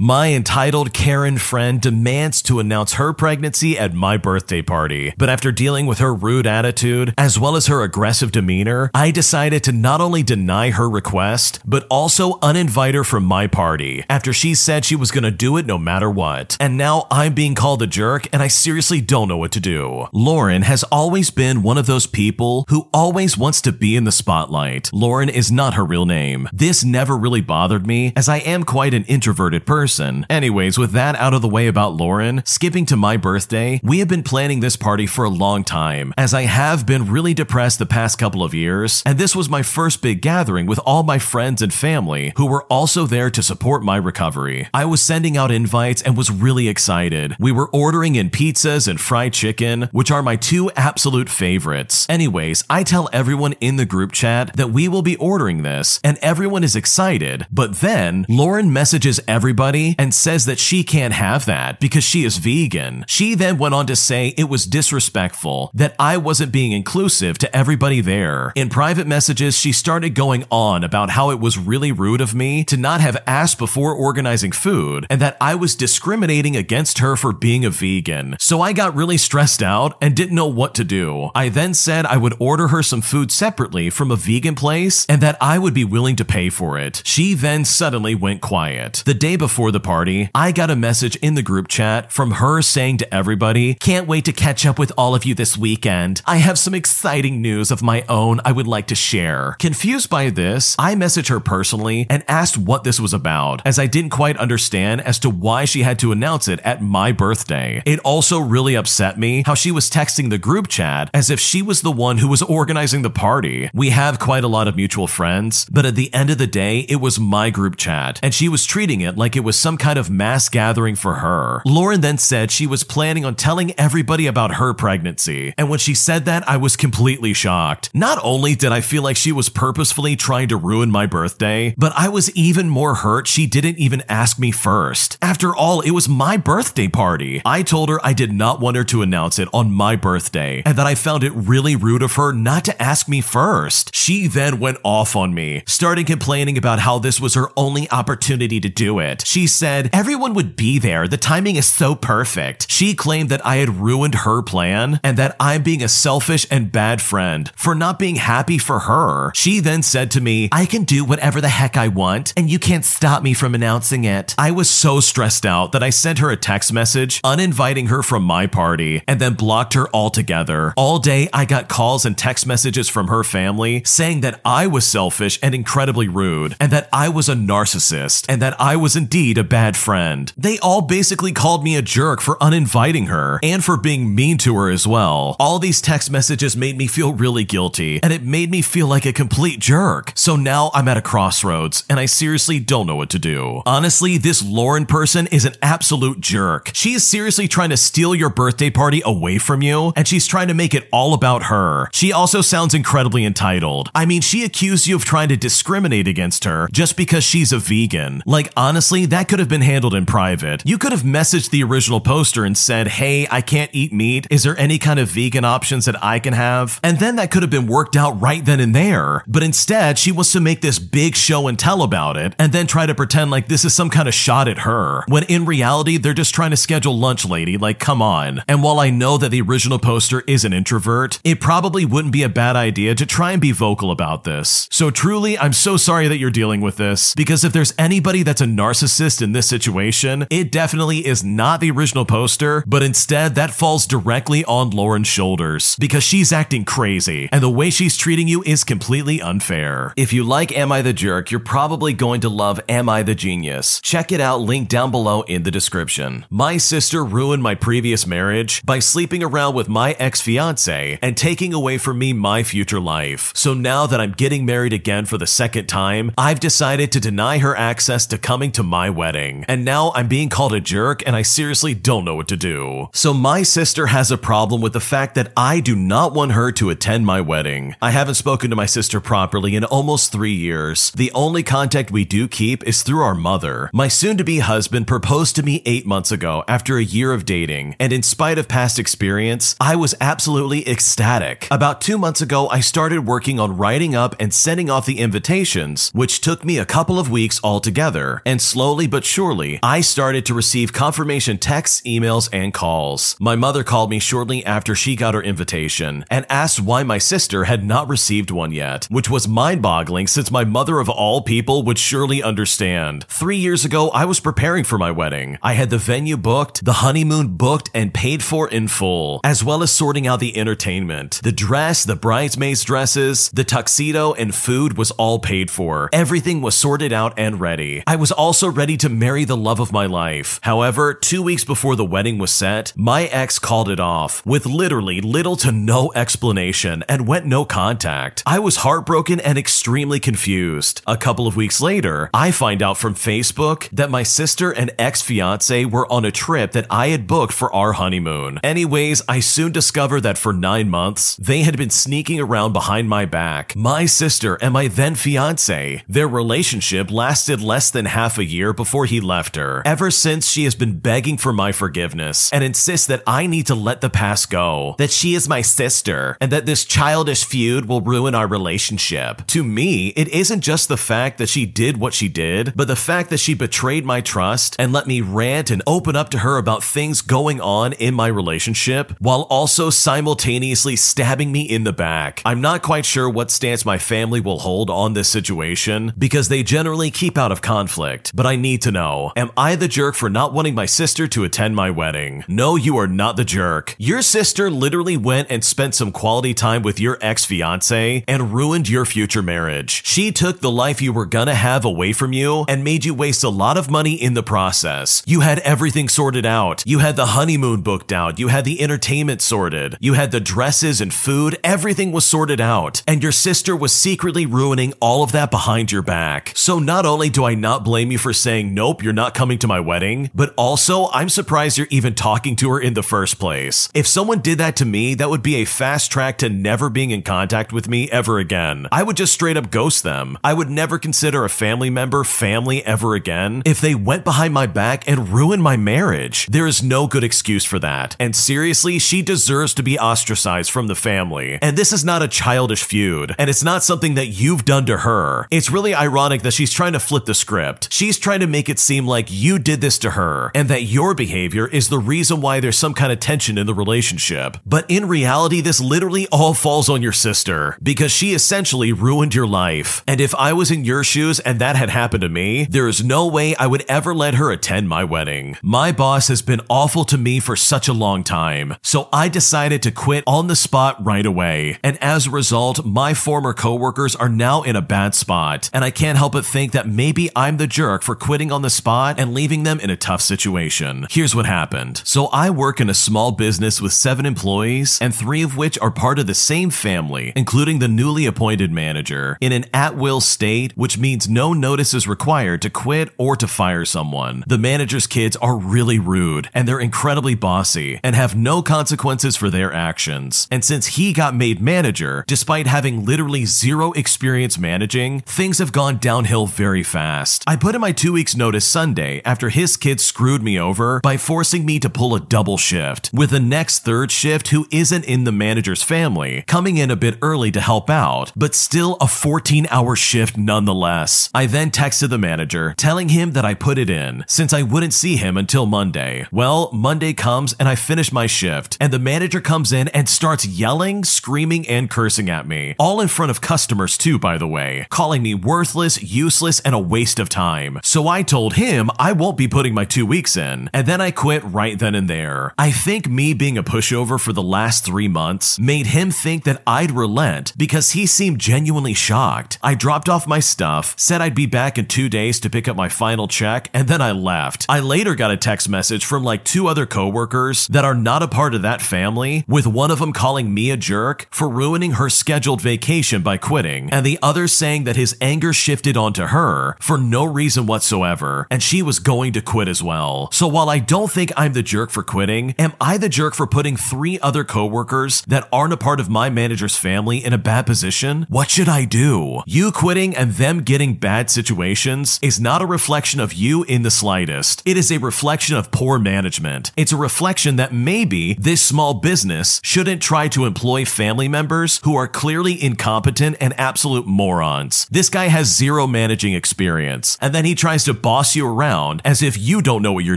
My entitled Karen friend demands to announce her pregnancy at my birthday party, but after dealing with her rude attitude, as well as her aggressive demeanor, I decided to not only deny her request, but also uninvite her from my party after she said she was gonna do it no matter what. And now I'm being called a jerk and I seriously don't know what to do. Lauren has always been one of those people who always wants to be in the spotlight. Lauren is not her real name. This never really bothered me as I am quite an introverted person person. Anyways, with that out of the way about Lauren, skipping to my birthday, we have been planning this party for a long time, as I have been really depressed the past couple of years, and this was my first big gathering with all my friends and family who were also there to support my recovery. I was sending out invites and was really excited. We were ordering in pizzas and fried chicken, which are my two absolute favorites. Anyways, I tell everyone in the group chat that we will be ordering this, and everyone is excited, but then Lauren messages everybody and says that she can't have that because she is vegan. She then went on to say it was disrespectful that I wasn't being inclusive to everybody there. In private messages, she started going on about how it was really rude of me to not have asked before organizing food and that I was discriminating against her for being a vegan. So I got really stressed out and didn't know what to do. I then said I would order her some food separately from a vegan place and that I would be willing to pay for it. She then suddenly went quiet. The day before before the party, I got a message in the group chat from her saying to everybody, Can't wait to catch up with all of you this weekend. I have some exciting news of my own I would like to share. Confused by this, I messaged her personally and asked what this was about, as I didn't quite understand as to why she had to announce it at my birthday. It also really upset me how she was texting the group chat as if she was the one who was organizing the party. We have quite a lot of mutual friends, but at the end of the day, it was my group chat, and she was treating it like it was was some kind of mass gathering for her. Lauren then said she was planning on telling everybody about her pregnancy, and when she said that, I was completely shocked. Not only did I feel like she was purposefully trying to ruin my birthday, but I was even more hurt she didn't even ask me first. After all, it was my birthday party. I told her I did not want her to announce it on my birthday, and that I found it really rude of her not to ask me first. She then went off on me, starting complaining about how this was her only opportunity to do it. She she said, Everyone would be there. The timing is so perfect. She claimed that I had ruined her plan and that I'm being a selfish and bad friend for not being happy for her. She then said to me, I can do whatever the heck I want, and you can't stop me from announcing it. I was so stressed out that I sent her a text message uninviting her from my party and then blocked her altogether. All day, I got calls and text messages from her family saying that I was selfish and incredibly rude, and that I was a narcissist, and that I was indeed a bad friend. They all basically called me a jerk for uninviting her and for being mean to her as well. All these text messages made me feel really guilty and it made me feel like a complete jerk. So now I'm at a crossroads and I seriously don't know what to do. Honestly, this Lauren person is an absolute jerk. She is seriously trying to steal your birthday party away from you and she's trying to make it all about her. She also sounds incredibly entitled. I mean, she accused you of trying to discriminate against her just because she's a vegan. Like, honestly, that could have been handled in private. You could have messaged the original poster and said, Hey, I can't eat meat. Is there any kind of vegan options that I can have? And then that could have been worked out right then and there. But instead, she wants to make this big show and tell about it and then try to pretend like this is some kind of shot at her. When in reality, they're just trying to schedule lunch, lady. Like, come on. And while I know that the original poster is an introvert, it probably wouldn't be a bad idea to try and be vocal about this. So truly, I'm so sorry that you're dealing with this because if there's anybody that's a narcissist, in this situation, it definitely is not the original poster, but instead that falls directly on Lauren's shoulders because she's acting crazy and the way she's treating you is completely unfair. If you like Am I the Jerk, you're probably going to love Am I the Genius. Check it out, link down below in the description. My sister ruined my previous marriage by sleeping around with my ex fiance and taking away from me my future life. So now that I'm getting married again for the second time, I've decided to deny her access to coming to my wedding, and now I'm being called a jerk and I seriously don't know what to do. So my sister has a problem with the fact that I do not want her to attend my wedding. I haven't spoken to my sister properly in almost three years. The only contact we do keep is through our mother. My soon to be husband proposed to me eight months ago after a year of dating, and in spite of past experience, I was absolutely ecstatic. About two months ago, I started working on writing up and sending off the invitations, which took me a couple of weeks altogether, and slowly slowly but surely, I started to receive confirmation texts, emails, and calls. My mother called me shortly after she got her invitation and asked why my sister had not received one yet, which was mind boggling since my mother of all people would surely understand. Three years ago, I was preparing for my wedding. I had the venue booked, the honeymoon booked, and paid for in full, as well as sorting out the entertainment. The dress, the bridesmaids' dresses, the tuxedo, and food was all paid for. Everything was sorted out and ready. I was also ready to marry the love of my life. However, two weeks before the wedding was set, my ex called it off with literally little to no explanation and went no contact. I was heartbroken and extremely confused. A couple of weeks later, I find out from Facebook that my sister and ex fiance were on a trip that I had booked for our honeymoon. Anyways, I soon discover that for nine months, they had been sneaking around behind my back. My sister and my then fiance. Their relationship lasted less than half a year before he left her. Ever since, she has been begging for my forgiveness and insists that I need to let the past go, that she is my sister, and that this childish feud will ruin our relationship. To me, it isn't just the fact that she did what she did, but the fact that she betrayed my trust and let me rant and open up to her about things going on in my relationship while also simultaneously stabbing me in the back. I'm not quite sure what stance my family will hold on this situation because they generally keep out of conflict, but I need to know Am I the jerk for not wanting my sister to attend my wedding? No, you are not the jerk. Your sister literally went and spent some quality time with your ex fiance and ruined your future marriage. She took the life you were gonna have away from you and made you waste a lot of money in the process. You had everything sorted out. You had the honeymoon booked out. You had the entertainment sorted. You had the dresses and food. Everything was sorted out. And your sister was secretly ruining all of that behind your back. So not only do I not blame you for saying, nope, you're not coming to my wedding, but also I'm surprised you're even talking to her in the first place. If someone did that to me, that would be a fast track to never being in contact with me ever again. I would just straight up ghost them. I would never consider a family member family ever again if they went behind my back and ruined my marriage. There is no good excuse for that. And seriously, she deserves to be ostracized from the family. And this is not a childish feud, and it's not something that you've done to her. It's really ironic that she's trying to flip the script. She's trying to make it seem like you did this to her, and that your behavior is the reason why there's some kind of tension in the relationship. But in reality, this literally all falls on your sister, because she essentially ruined your life. And if I was in your shoes and that had happened to me, there is no way I would ever let her attend my wedding. My boss has been awful to me for such a long time, so I decided to quit on the spot right away. And as a result, my former coworkers are now in a bad spot, and I can't help but think that maybe I'm the jerk for quitting on the spot and leaving them in a tough situation. Here's what happened. So I work in a small business with seven employees, and three of which are part of the same family, including the newly appointed manager, in an at will state, which means no notice is required to quit or to fire someone. The manager's kids are really rude, and they're incredibly bossy, and have no consequences for their actions. And since he got made manager, despite having literally zero experience managing, things have gone downhill very fast. I put in my two weeks notice Sunday after his kids screwed me over by forcing me to pull a double shift, with the next third shift who isn't in the manager's family coming in a bit early to help out, but still a 14 hour shift nonetheless. I then texted the manager telling him that I put it in since I wouldn't see him until Monday. Well, Monday comes and I finish my shift, and the manager comes in and starts yelling, screaming, and cursing at me, all in front of customers too, by the way, calling me worthless, useless, and a waste of time. So I told him I won't be putting my two weeks in, and then I quit right then and there. I think me being a pushover for the last three months made him think that I'd relent because he seemed genuinely shocked. I dropped off my stuff, said I'd be back in two days to pick up my final check, and then I left. I later got a text message from like two other coworkers that are not a part of that family, with one of them calling me a jerk for ruining her scheduled vacation by quitting, and the other saying that his anger shifted onto her for no reason whatsoever, and she was going to quit as well. So while I don't think I'm the jerk for quitting, am I the jerk for putting three other coworkers that aren't a part of my manager's family in a bad position? What should I do? You quitting and them getting bad situations is not a reflection of you in the slightest. It is a reflection of poor management. It's a reflection that maybe this small business shouldn't try to employ family members who are clearly incompetent and absolute morons. This guy has zero managing experience, and then he tries to boss you around as if you don't know what you're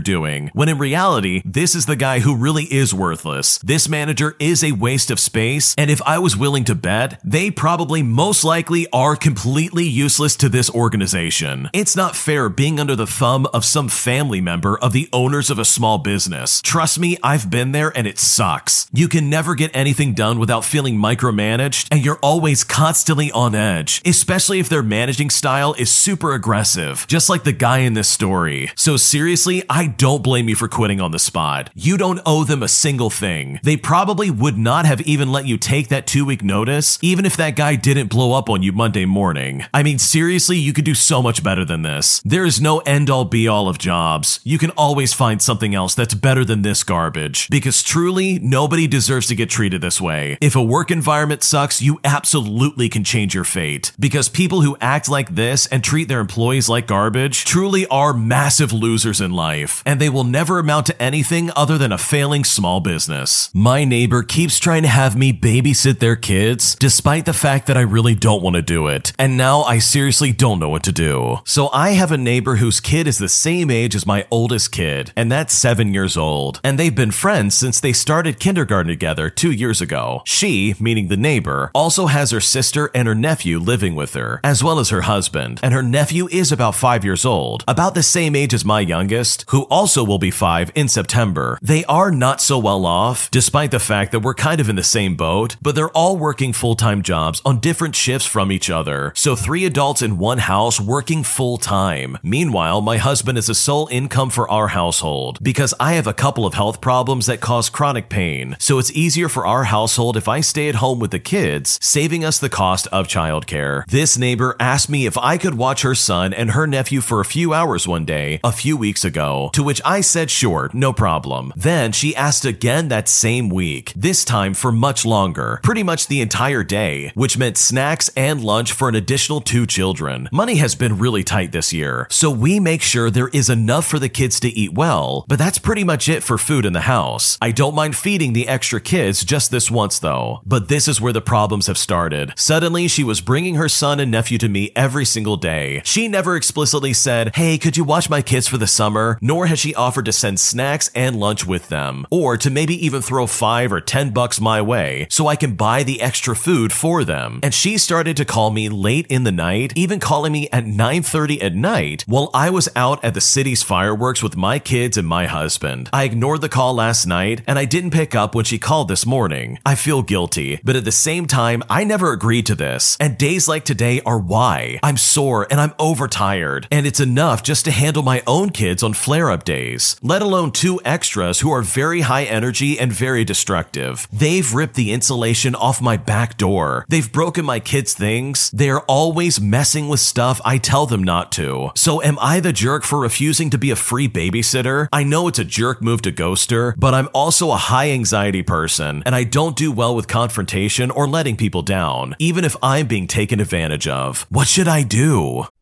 doing, when in reality, this is the guy who really is worthless. This manager is a waste of space, and if I was willing to bet, they probably most likely are completely useless to this organization. It's not fair being under the thumb of some family member of the owners of a small business. Trust me, I've been there and it sucks. You can never get anything done without feeling micromanaged, and you're always constantly on edge, especially if their managing style is super aggressive, just like the guy in this story. So seriously, I don't blame you for quitting on the spot. You don't owe them a single thing. They probably would not have even let you take that two week notice, even if that guy didn't blow up on you Monday morning. I mean, seriously, you could do so much better than this. There is no end all be all of jobs. You can always find something else that's better than this garbage. Because truly, nobody deserves to get treated this way. If a work environment sucks, you absolutely can change your fate. Because people who act like this and treat their employees like garbage truly are massive losers in life, and they will never amount to anything other than a failing small business. My neighbor keeps trying to have me babysit their kids, despite the fact that I really don't want to do it, and now I seriously don't know what to do. So I have a neighbor whose kid is the same age as my oldest kid, and that's seven years old, and they've been friends since they started kindergarten together two years ago. She, meaning the neighbor, also has her sister and her nephew living with her, as well as her husband, and her nephew is about five years old, about the same age as my youngest, who also will be five in September. They are not so well off, despite the fact that we're kind of in the same boat, but they're all working full time jobs on different shifts from each other. So three adults in one house working full time. Meanwhile, my husband is the sole income for our household because I have a couple of health problems that cause chronic pain. So it's easier for our household if I stay at home with the kids, saving us the cost of childcare. This neighbor asked me if I could watch her son and her nephew for a few hours one day a few weeks ago, to which I said sure, no problem. Then she asked again that same week, this time for much longer, pretty much the entire day, which meant snacks and lunch for an additional two children. Money has been really tight this year, so we make sure there is enough for the kids to eat well, but that's pretty much it for food in the house. I don't mind feeding the extra kids just this once though. But this is where the problems have started. Suddenly, she was bringing her son and nephew to me every single day. She never explicitly said, Hey, could you watch my kids for the summer? Nor has she offered to send snacks and lunch with them, or to maybe even throw five or ten bucks my way so I can buy the extra food for them. And she started to call me late in the night, even calling me at 9:30 at night while I was out at the city's fireworks with my kids and my husband. I ignored the call last night and I didn't pick up when she called this morning. I feel guilty, but at the same time, I never agreed to this. And days like today are why. I'm sore and I'm overtired, and it's enough just to handle my own kids on flare up days, let alone two extras who are very high energy and very destructive. They've ripped the insulation off my back door. They've broken my kids' things. They're always messing with stuff I tell them not to. So am I the jerk for refusing to be a free babysitter? I know it's a jerk move to ghost her, but I'm also a high anxiety person, and I don't do well with confrontation or letting people down, even if I'm being taken advantage of. What should I do?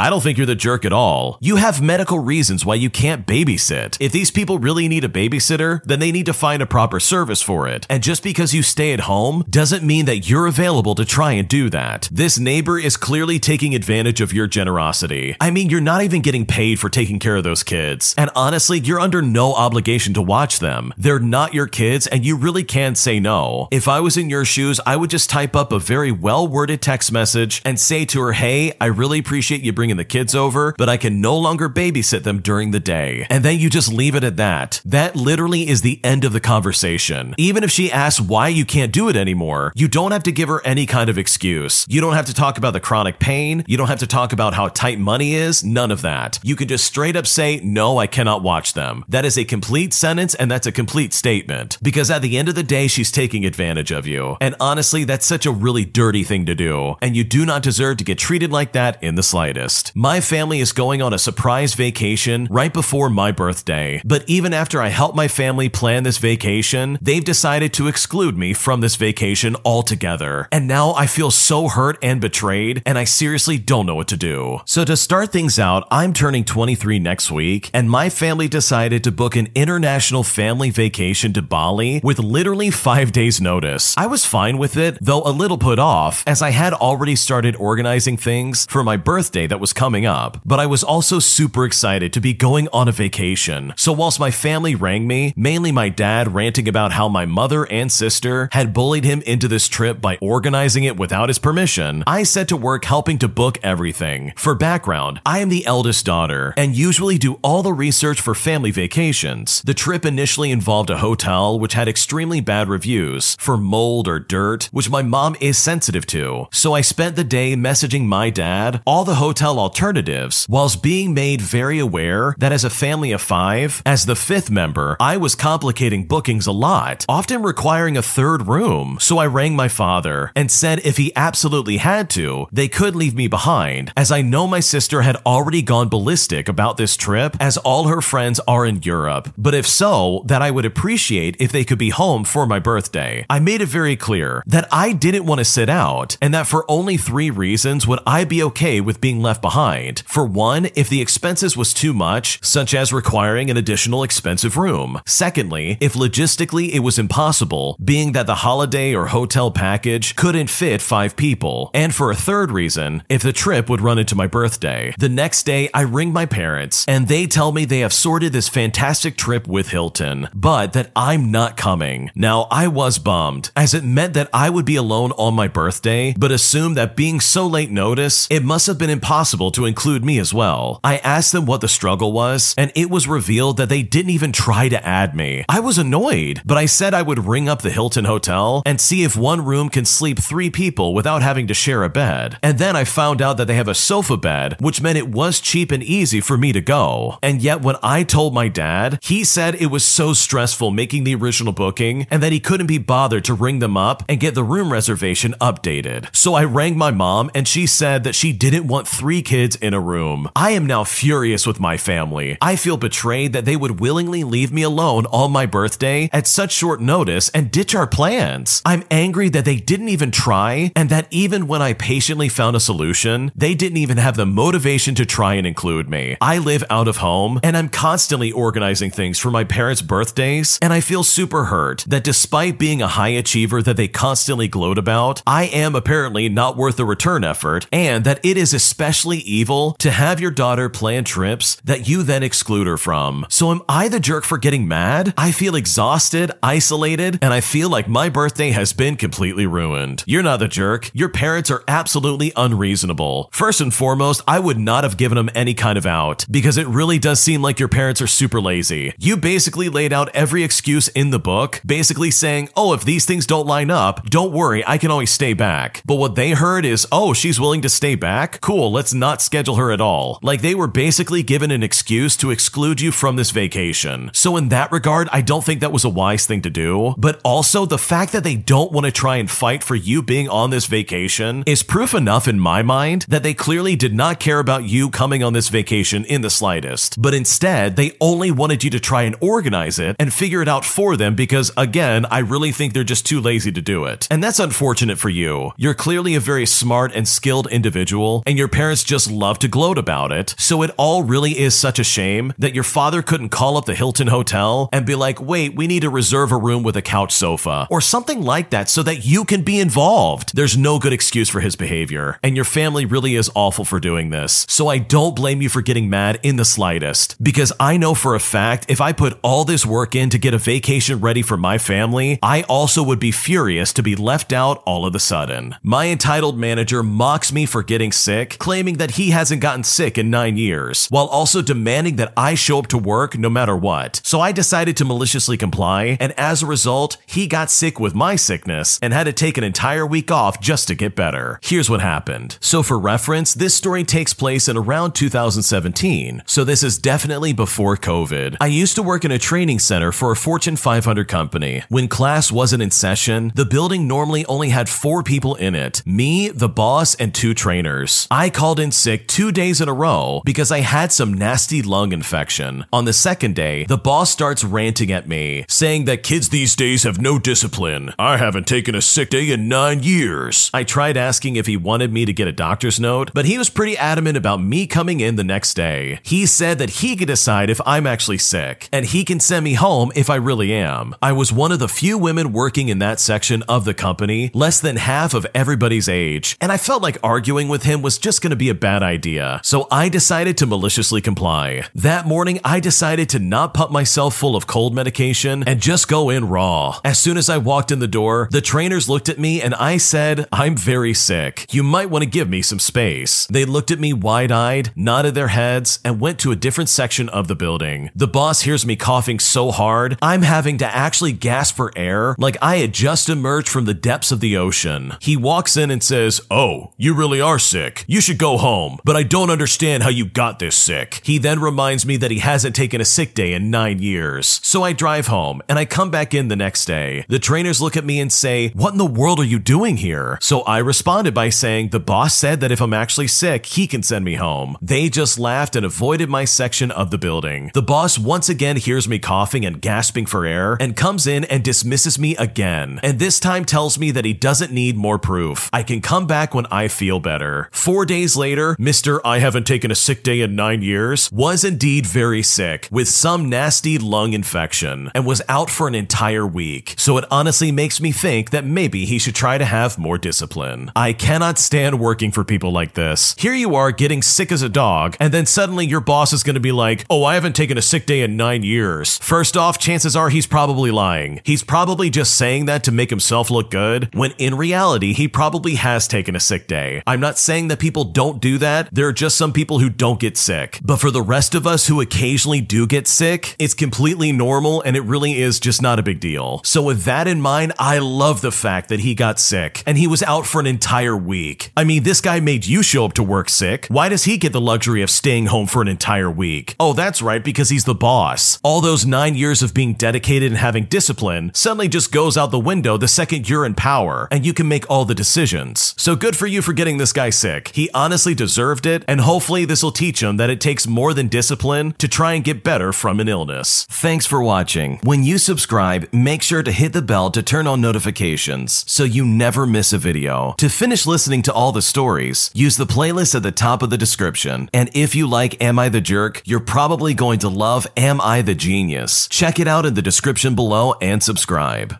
I don't think you're the jerk at all. You have medical reasons why you can't babysit. If these people really need a babysitter, then they need to find a proper service for it. And just because you stay at home doesn't mean that you're available to try and do that. This neighbor is clearly taking advantage of your generosity. I mean, you're not even getting paid for taking care of those kids. And honestly, you're under no obligation to watch them. They're not your kids, and you really can't say no. If I was in your shoes, I would just type up a very well worded text message and say to her, Hey, I really appreciate you bringing bringing the kids over, but I can no longer babysit them during the day. And then you just leave it at that. That literally is the end of the conversation. Even if she asks why you can't do it anymore, you don't have to give her any kind of excuse. You don't have to talk about the chronic pain. You don't have to talk about how tight money is. None of that. You can just straight up say, no, I cannot watch them. That is a complete sentence and that's a complete statement. Because at the end of the day, she's taking advantage of you. And honestly, that's such a really dirty thing to do. And you do not deserve to get treated like that in the slightest. My family is going on a surprise vacation right before my birthday. But even after I help my family plan this vacation, they've decided to exclude me from this vacation altogether. And now I feel so hurt and betrayed, and I seriously don't know what to do. So to start things out, I'm turning 23 next week, and my family decided to book an international family vacation to Bali with literally five days notice. I was fine with it, though a little put off, as I had already started organizing things for my birthday that was coming up, but I was also super excited to be going on a vacation. So whilst my family rang me, mainly my dad ranting about how my mother and sister had bullied him into this trip by organizing it without his permission, I set to work helping to book everything. For background, I am the eldest daughter and usually do all the research for family vacations. The trip initially involved a hotel which had extremely bad reviews for mold or dirt, which my mom is sensitive to. So I spent the day messaging my dad all the hotel alternatives whilst being made very aware that as a family of five, as the fifth member, I was complicating bookings a lot, often requiring a third room. So I rang my father and said if he absolutely had to, they could leave me behind, as I know my sister had already gone ballistic about this trip, as all her friends are in Europe. But if so, that I would appreciate if they could be home for my birthday. I made it very clear that I didn't want to sit out, and that for only three reasons would I be okay with being left behind. For one, if the expenses was too much, such as requiring an additional expensive room. Secondly, if logistically it was impossible, being that the holiday or hotel package couldn't fit five people. And for a third reason, if the trip would run into my birthday. The next day, I ring my parents, and they tell me they have sorted this fantastic trip with Hilton, but that I'm not coming. Now, I was bummed, as it meant that I would be alone on my birthday, but assumed that being so late notice, it must have been impossible to include me as well. I asked them what the struggle was, and it was revealed that they didn't even try to add me. I was annoyed, but I said I would ring up the Hilton Hotel and see if one room can sleep three people without having to share a bed. And then I found out that they have a sofa bed, which meant it was cheap and easy for me to go. And yet, when I told my dad, he said it was so stressful making the original booking and that he couldn't be bothered to ring them up and get the room reservation updated. So I rang my mom and she said that she didn't want three kids in a room. I am now furious with my family. I feel betrayed that they would willingly leave me alone on my birthday at such short notice and ditch our plans. I'm angry that they didn't even try and that even when I patiently found a solution, they didn't even have the motivation to try and include me. I live out of home and I'm constantly organizing things for my parents' birthdays, and I feel super hurt that despite being a high achiever that they constantly gloat about, I am apparently not worth the return effort, and that it is especially evil to have your daughter plan trips that you then exclude her from. So am I the jerk for getting mad? I feel exhausted, isolated, and I feel like my birthday has been completely ruined. You're not the jerk. Your parents are absolutely unreasonable. First and foremost, I would not have given them any kind of out because it really does seem like your parents are super lazy. You basically laid out every excuse in the book, basically saying, oh, if these things don't line up, don't worry, I can always stay back. But what they heard is, oh, she's willing to stay back? Cool, let's not schedule her at all. Like they were basically given an excuse to exclude you from this vacation. So, in that regard, I don't think that was a wise thing to do. But also, the fact that they don't want to try and fight for you being on this vacation is proof enough in my mind that they clearly did not care about you coming on this vacation in the slightest. But instead, they only wanted you to try and organize it and figure it out for them because, again, I really think they're just too lazy to do it. And that's unfortunate for you. You're clearly a very smart and skilled individual, and your parents just love to gloat about it. So it all really is such a shame that your father couldn't call up the Hilton Hotel and be like, wait, we need to reserve a room with a couch sofa or something like that so that you can be involved. There's no good excuse for his behavior, and your family really is awful for doing this. So I don't blame you for getting mad in the slightest because I know for a fact if I put all this work in to get a vacation ready for my family, I also would be furious to be left out all of a sudden. My entitled manager mocks me for getting sick, claiming claiming that he hasn't gotten sick in nine years, while also demanding that I show up to work no matter what. So I decided to maliciously comply, and as a result, he got sick with my sickness and had to take an entire week off just to get better. Here's what happened. So, for reference, this story takes place in around 2017, so this is definitely before COVID. I used to work in a training center for a Fortune 500 company. When class wasn't in session, the building normally only had four people in it me, the boss, and two trainers. I called in sick two days in a row because I had some nasty lung infection. On the second day, the boss starts ranting at me, saying that kids these days have no discipline. I haven't taken a sick day in nine years. I tried asking if he wanted me to get a doctor's note, but he was pretty adamant about me coming in the next day. He said that he could decide if I'm actually sick, and he can send me home if I really am. I was one of the few women working in that section of the company, less than half of everybody's age, and I felt like arguing with him was just going to be a bad idea, so I decided to maliciously comply. That morning, I decided to not pump myself full of cold medication and just go in raw. As soon as I walked in the door, the trainers looked at me and I said, I'm very sick. You might want to give me some space. They looked at me wide eyed, nodded their heads, and went to a different section of the building. The boss hears me coughing so hard, I'm having to actually gasp for air like I had just emerged from the depths of the ocean. He walks in and says, Oh, you really are sick. You should go home, but I don't understand how you got this sick. He then reminds me that he hasn't taken a sick day in nine years. So I drive home and I come back in the next day. The trainers look at me and say, What in the world are you doing here? So I responded by saying, The boss said that if I'm actually sick, he can send me home. They just laughed and avoided my section of the building. The boss once again hears me coughing and gasping for air and comes in and dismisses me again. And this time tells me that he doesn't need more proof. I can come back when I feel better. Four days later, Mr. I haven't taken a sick day in nine years was indeed very sick with some nasty lung infection and was out for an entire week. So it honestly makes me think that maybe he should try to have more discipline. I cannot stand working for people like this. Here you are getting sick as a dog, and then suddenly your boss is going to be like, Oh, I haven't taken a sick day in nine years. First off, chances are he's probably lying. He's probably just saying that to make himself look good, when in reality, he probably has taken a sick day. I'm not saying that people don't do that, there are just some people who don't get sick. But for the rest of us who occasionally do get sick, it's completely normal and it really is just not a big deal. So, with that in mind, I love the fact that he got sick and he was out for an entire week. I mean, this guy made you show up to work sick. Why does he get the luxury of staying home for an entire week? Oh, that's right, because he's the boss. All those nine years of being dedicated and having discipline suddenly just goes out the window the second you're in power and you can make all the decisions. So, good for you for getting this guy sick. He deserved it, and hopefully, this will teach him that it takes more than discipline to try and get better from an illness. Thanks for watching. When you subscribe, make sure to hit the bell to turn on notifications so you never miss a video. To finish listening to all the stories, use the playlist at the top of the description. And if you like Am I the Jerk, you're probably going to love Am I the Genius. Check it out in the description below and subscribe.